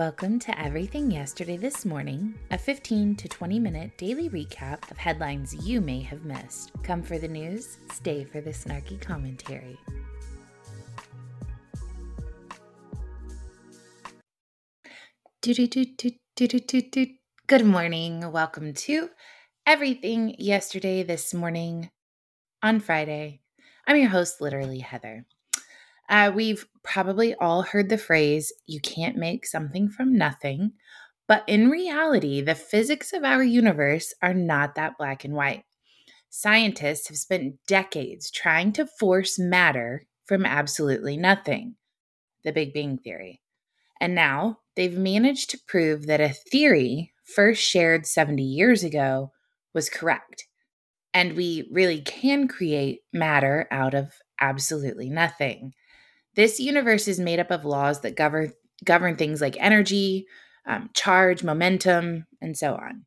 Welcome to Everything Yesterday This Morning, a 15 to 20 minute daily recap of headlines you may have missed. Come for the news, stay for the snarky commentary. Good morning. Welcome to Everything Yesterday This Morning on Friday. I'm your host, literally Heather. Uh, we've probably all heard the phrase, you can't make something from nothing. But in reality, the physics of our universe are not that black and white. Scientists have spent decades trying to force matter from absolutely nothing, the Big Bang Theory. And now they've managed to prove that a theory first shared 70 years ago was correct. And we really can create matter out of absolutely nothing. This universe is made up of laws that govern govern things like energy, um, charge, momentum, and so on.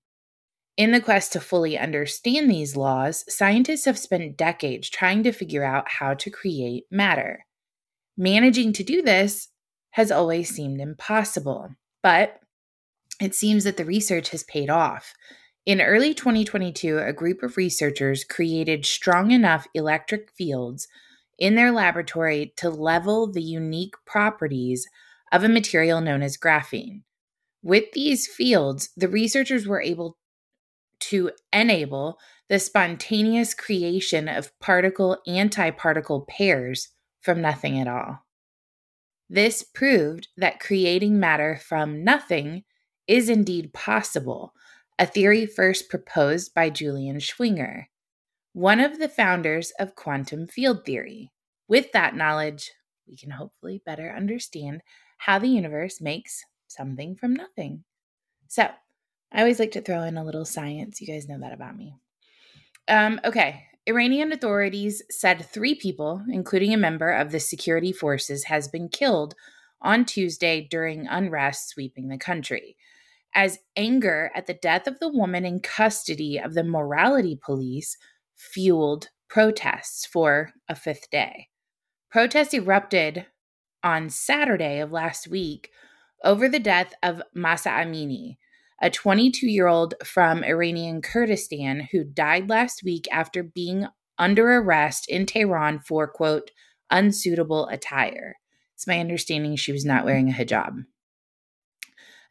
In the quest to fully understand these laws, scientists have spent decades trying to figure out how to create matter. Managing to do this has always seemed impossible, but it seems that the research has paid off. In early 2022, a group of researchers created strong enough electric fields in their laboratory to level the unique properties of a material known as graphene. With these fields, the researchers were able to enable the spontaneous creation of particle antiparticle pairs from nothing at all. This proved that creating matter from nothing is indeed possible, a theory first proposed by Julian Schwinger one of the founders of quantum field theory. With that knowledge, we can hopefully better understand how the universe makes something from nothing. So, I always like to throw in a little science. You guys know that about me. Um, okay. Iranian authorities said three people, including a member of the security forces, has been killed on Tuesday during unrest sweeping the country. As anger at the death of the woman in custody of the morality police fueled protests for a fifth day. Protests erupted on Saturday of last week over the death of Mahsa Amini, a 22 year old from Iranian Kurdistan who died last week after being under arrest in Tehran for, quote, unsuitable attire. It's my understanding she was not wearing a hijab.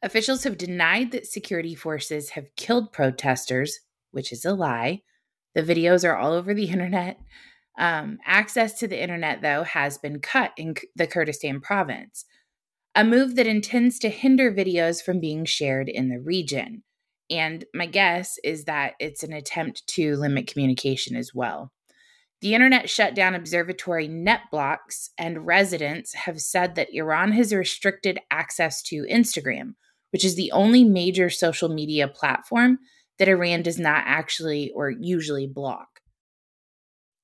Officials have denied that security forces have killed protesters, which is a lie, the videos are all over the internet. Um, access to the internet, though, has been cut in the Kurdistan province, a move that intends to hinder videos from being shared in the region. And my guess is that it's an attempt to limit communication as well. The internet shut down observatory net blocks, and residents have said that Iran has restricted access to Instagram, which is the only major social media platform that Iran does not actually or usually block.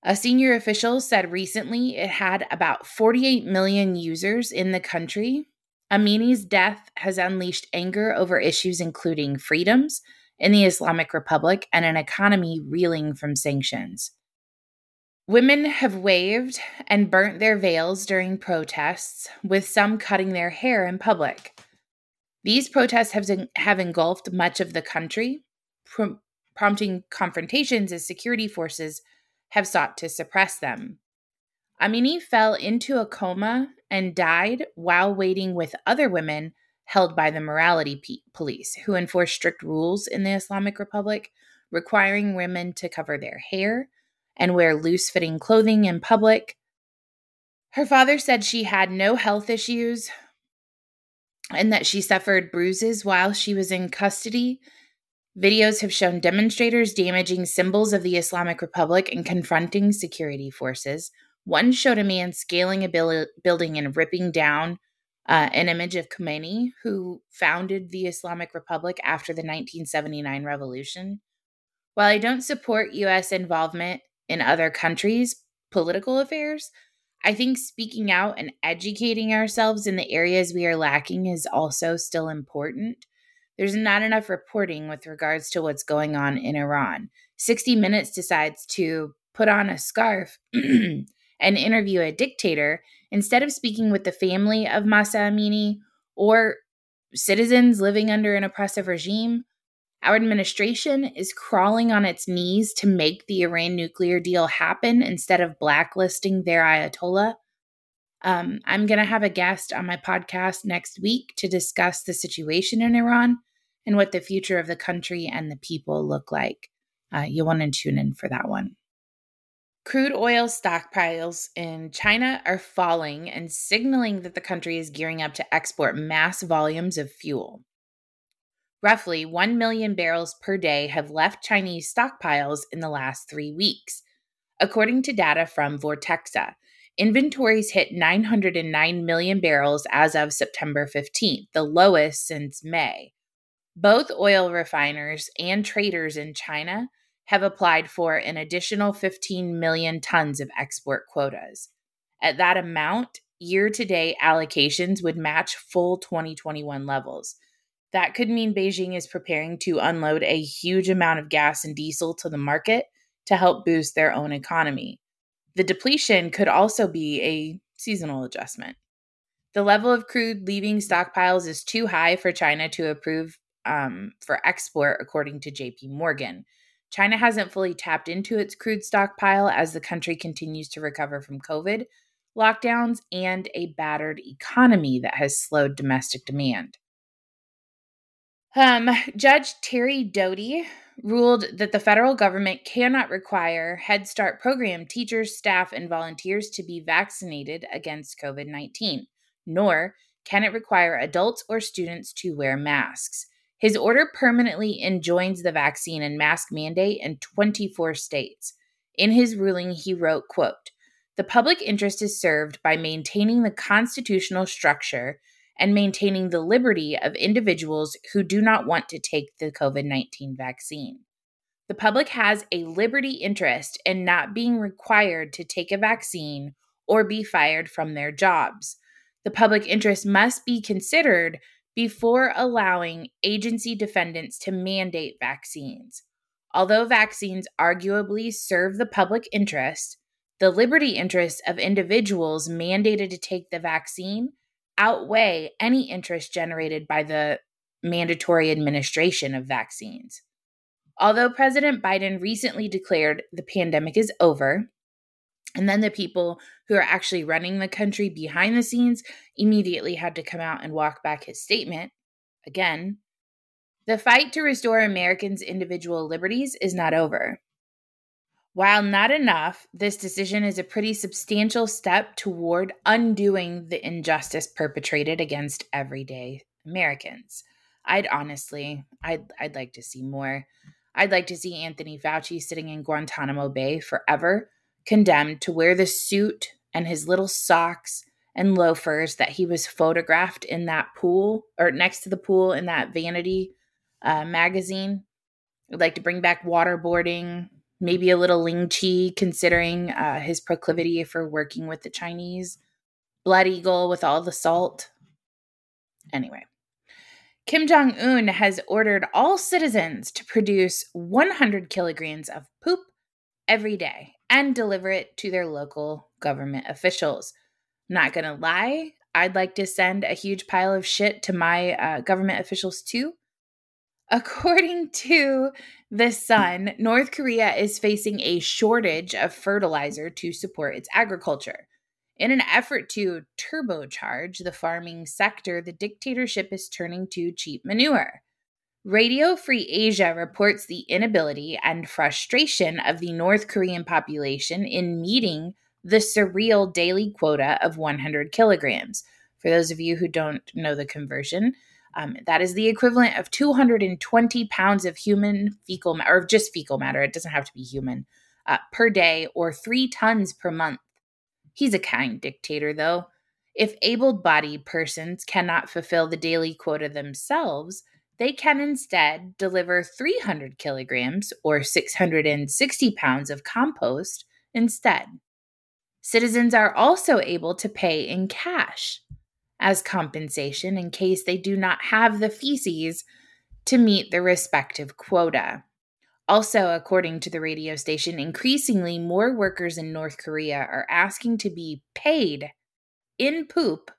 A senior official said recently it had about 48 million users in the country. Amini's death has unleashed anger over issues including freedoms in the Islamic Republic and an economy reeling from sanctions. Women have waved and burnt their veils during protests, with some cutting their hair in public. These protests have, have engulfed much of the country, prom- prompting confrontations as security forces have sought to suppress them. Amini fell into a coma and died while waiting with other women held by the morality p- police, who enforce strict rules in the Islamic Republic, requiring women to cover their hair and wear loose fitting clothing in public. Her father said she had no health issues and that she suffered bruises while she was in custody Videos have shown demonstrators damaging symbols of the Islamic Republic and confronting security forces. One showed a man scaling a bil- building and ripping down uh, an image of Khomeini, who founded the Islamic Republic after the 1979 revolution. While I don't support U.S. involvement in other countries' political affairs, I think speaking out and educating ourselves in the areas we are lacking is also still important. There's not enough reporting with regards to what's going on in Iran. 60 Minutes decides to put on a scarf and interview a dictator instead of speaking with the family of Mahsa Amini or citizens living under an oppressive regime. Our administration is crawling on its knees to make the Iran nuclear deal happen instead of blacklisting their Ayatollah. Um, I'm going to have a guest on my podcast next week to discuss the situation in Iran and what the future of the country and the people look like. Uh, you'll want to tune in for that one. Crude oil stockpiles in China are falling and signaling that the country is gearing up to export mass volumes of fuel. Roughly 1 million barrels per day have left Chinese stockpiles in the last three weeks. According to data from Vortexa, inventories hit 909 million barrels as of September 15th, the lowest since May. Both oil refiners and traders in China have applied for an additional 15 million tons of export quotas. At that amount, year to date allocations would match full 2021 levels. That could mean Beijing is preparing to unload a huge amount of gas and diesel to the market to help boost their own economy. The depletion could also be a seasonal adjustment. The level of crude leaving stockpiles is too high for China to approve um, for export, according to JP Morgan. China hasn't fully tapped into its crude stockpile as the country continues to recover from COVID, lockdowns, and a battered economy that has slowed domestic demand. Um, Judge Terry Doughty ruled that the federal government cannot require Head Start program teachers, staff, and volunteers to be vaccinated against COVID 19, nor can it require adults or students to wear masks. His order permanently enjoins the vaccine and mask mandate in 24 states. In his ruling, he wrote, quote, "The public interest is served by maintaining the constitutional structure and maintaining the liberty of individuals who do not want to take the COVID-19 vaccine. The public has a liberty interest in not being required to take a vaccine or be fired from their jobs. The public interest must be considered before allowing agency defendants to mandate vaccines. Although vaccines arguably serve the public interest, the liberty interests of individuals mandated to take the vaccine outweigh any interest generated by the mandatory administration of vaccines. Although President Biden recently declared the pandemic is over, and then the people who are actually running the country behind the scenes immediately had to come out and walk back his statement. Again, the fight to restore Americans' individual liberties is not over. While not enough, this decision is a pretty substantial step toward undoing the injustice perpetrated against everyday Americans. I'd honestly, I'd, I'd like to see more. I'd like to see Anthony Fauci sitting in Guantanamo Bay forever condemned to wear the suit and his little socks and loafers that he was photographed in that pool or next to the pool in that vanity uh, magazine. I'd like to bring back waterboarding, maybe a little Ling Chi, considering uh, his proclivity for working with the Chinese. Blood Eagle with all the salt. Anyway, Kim Jong un has ordered all citizens to produce 100 kilograms of poop every day and deliver it to their local government officials. Not gonna lie, I'd like to send a huge pile of shit to my uh, government officials too. According to The Sun, North Korea is facing a shortage of fertilizer to support its agriculture. In an effort to turbocharge the farming sector, the dictatorship is turning to cheap manure. Radio Free Asia reports the inability and frustration of the North Korean population in meeting the surreal daily quota of 100 kilograms. For those of you who don't know the conversion, um, that is the equivalent of 220 pounds of human fecal matter, or just fecal matter, it doesn't have to be human, uh, per day, or three tons per month. He's a kind dictator, though. If able bodied persons cannot fulfill the daily quota themselves, they can instead deliver 300 kilograms or 660 pounds of compost instead. Citizens are also able to pay in cash as compensation in case they do not have the feces to meet the respective quota. Also, according to the radio station, increasingly more workers in North Korea are asking to be paid in poop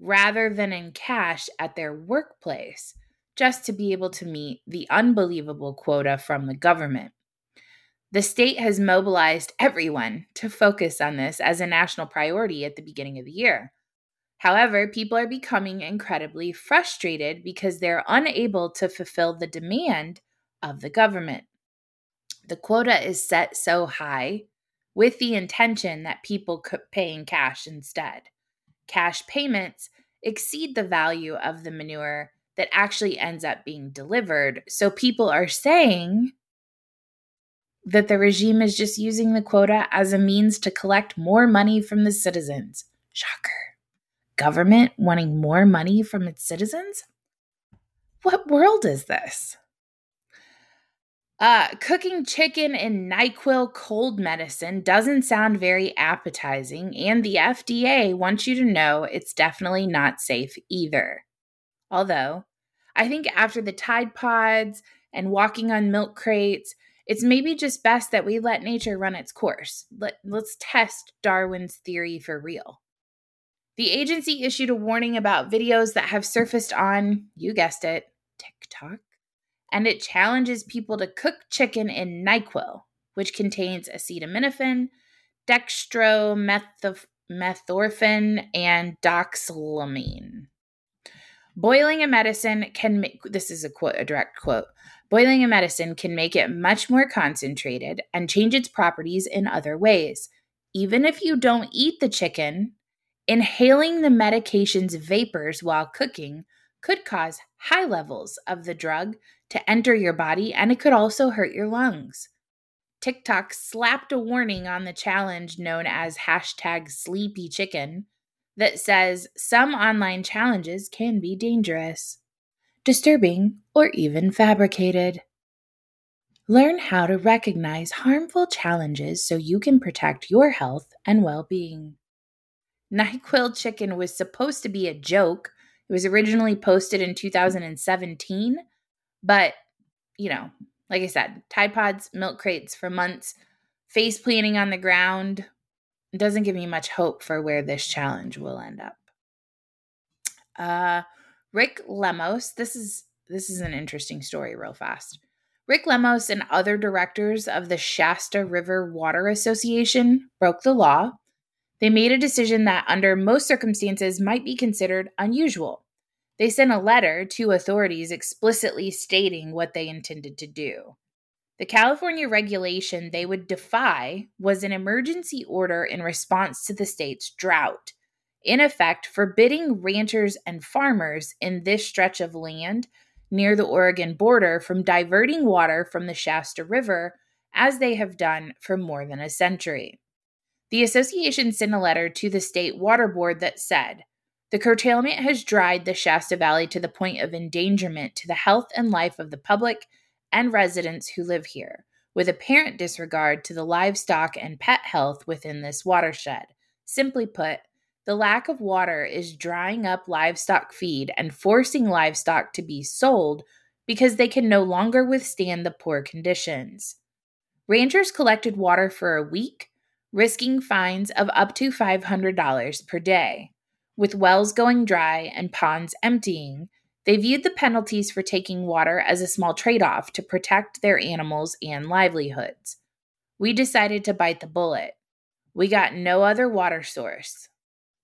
rather than in cash at their workplace, just to be able to meet the unbelievable quota from the government. The state has mobilized everyone to focus on this as a national priority at the beginning of the year. However, people are becoming incredibly frustrated because they're unable to fulfill the demand of the government. The quota is set so high with the intention that people could pay in cash instead. Cash payments exceed the value of the manure that actually ends up being delivered. So people are saying that the regime is just using the quota as a means to collect more money from the citizens. Shocker. Government wanting more money from its citizens? What world is this? Uh, cooking chicken in NyQuil cold medicine doesn't sound very appetizing, and the FDA wants you to know it's definitely not safe either. Although, I think after the Tide Pods and walking on milk crates, it's maybe just best that we let nature run its course. Let, let's test Darwin's theory for real. The agency issued a warning about videos that have surfaced on, you guessed it, TikTok and it challenges people to cook chicken in NyQuil, which contains acetaminophen, dextromethorphan, and doxylamine. Boiling a medicine can make this is a quote a direct quote. Boiling a medicine can make it much more concentrated and change its properties in other ways. Even if you don't eat the chicken, inhaling the medication's vapors while cooking could cause high levels of the drug to enter your body, and it could also hurt your lungs. TikTok slapped a warning on the challenge known as hashtag sleepy chicken that says some online challenges can be dangerous, disturbing, or even fabricated. Learn how to recognize harmful challenges so you can protect your health and well being. NyQuil chicken was supposed to be a joke. It was originally posted in 2017 but, you know, like I said, Tide Pods, milk crates for months, face planting on the ground doesn't give me much hope for where this challenge will end up. Uh, Rick Lemos, this is this is an interesting story real fast. Rick Lemos and other directors of the Shasta River Water Association broke the law. They made a decision that under most circumstances might be considered unusual. They sent a letter to authorities explicitly stating what they intended to do. The California regulation they would defy was an emergency order in response to the state's drought, in effect, forbidding ranchers and farmers in this stretch of land near the Oregon border from diverting water from the Shasta River as they have done for more than a century. The association sent a letter to the state water board that said, the curtailment has dried the Shasta Valley to the point of endangerment to the health and life of the public and residents who live here, with apparent disregard to the livestock and pet health within this watershed. Simply put, the lack of water is drying up livestock feed and forcing livestock to be sold because they can no longer withstand the poor conditions. Rangers collected water for a week, risking fines of up to $500 per day. With wells going dry and ponds emptying, they viewed the penalties for taking water as a small trade off to protect their animals and livelihoods. We decided to bite the bullet. We got no other water source.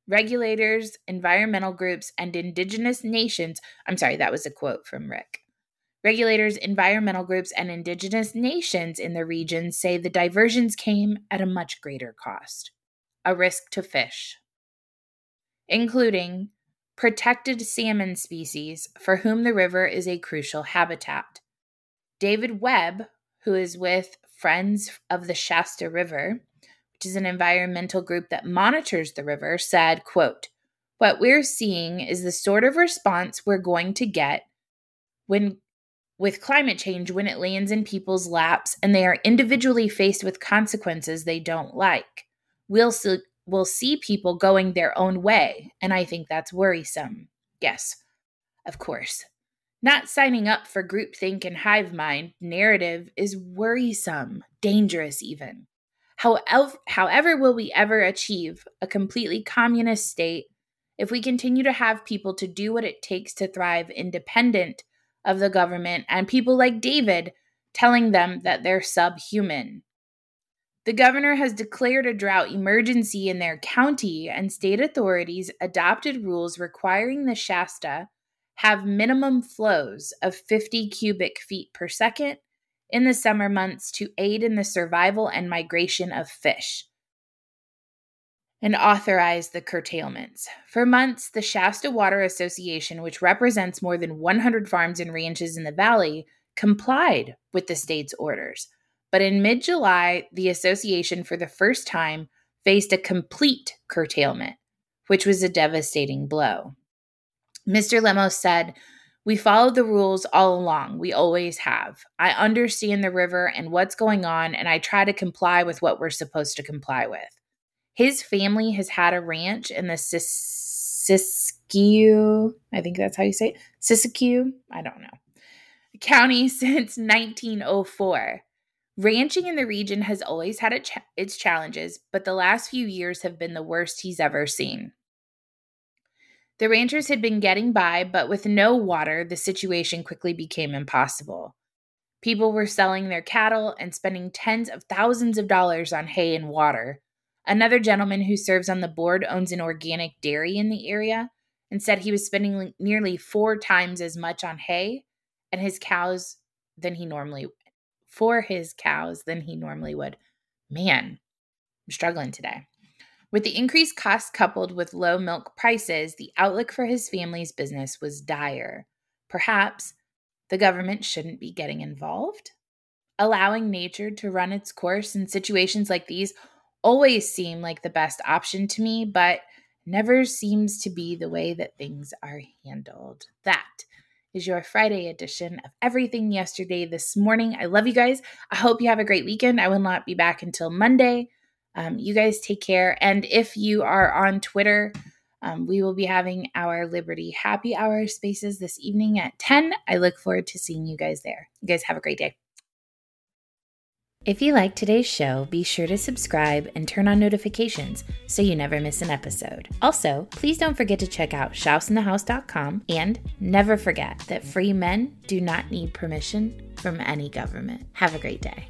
Regulators, environmental groups, and indigenous nations I'm sorry, that was a quote from Rick. Regulators, environmental groups, and indigenous nations in the region say the diversions came at a much greater cost a risk to fish including protected salmon species for whom the river is a crucial habitat. David Webb, who is with Friends of the Shasta River, which is an environmental group that monitors the river, said, quote, what we're seeing is the sort of response we're going to get when with climate change when it lands in people's laps and they are individually faced with consequences they don't like. We'll see, will see people going their own way, and I think that's worrisome. Yes, of course. Not signing up for groupthink and hive mind narrative is worrisome, dangerous even. However, however, will we ever achieve a completely communist state if we continue to have people to do what it takes to thrive independent of the government and people like David telling them that they're subhuman. The governor has declared a drought emergency in their county, and state authorities adopted rules requiring the Shasta have minimum flows of 50 cubic feet per second in the summer months to aid in the survival and migration of fish and authorized the curtailments. For months, the Shasta Water Association, which represents more than 100 farms and ranches in the valley, complied with the state's orders. But in mid July, the association, for the first time, faced a complete curtailment, which was a devastating blow. Mr. Lemos said, We followed the rules all along. We always have. I understand the river and what's going on, and I try to comply with what we're supposed to comply with. His family has had a ranch in the Siskiyou, I think that's how you say it, Siskiyou, I don't know, county since 1904. Ranching in the region has always had its challenges, but the last few years have been the worst he's ever seen. The ranchers had been getting by, but with no water, the situation quickly became impossible. People were selling their cattle and spending tens of thousands of dollars on hay and water, Another gentleman who serves on the board owns an organic dairy in the area and said he was spending nearly four times as much on hay and his cows than he normally for his cows than he normally would. Man, I'm struggling today. With the increased costs coupled with low milk prices, the outlook for his family's business was dire. Perhaps the government shouldn't be getting involved? Allowing nature to run its course in situations like these always seem like the best option to me, but never seems to be the way that things are handled. That is your Friday edition of Everything Yesterday this morning. I love you guys. I hope you have a great weekend. I will not be back until Monday. Um, you guys take care. And if you are on Twitter, um, we will be having our Liberty Happy Hour spaces this evening at 10. I look forward to seeing you guys there. You guys have a great day. If you like today's show, be sure to subscribe and turn on notifications so you never miss an episode. Also, please don't forget to check out shouseinthehouse.com and never forget that free men do not need permission from any government. Have a great day.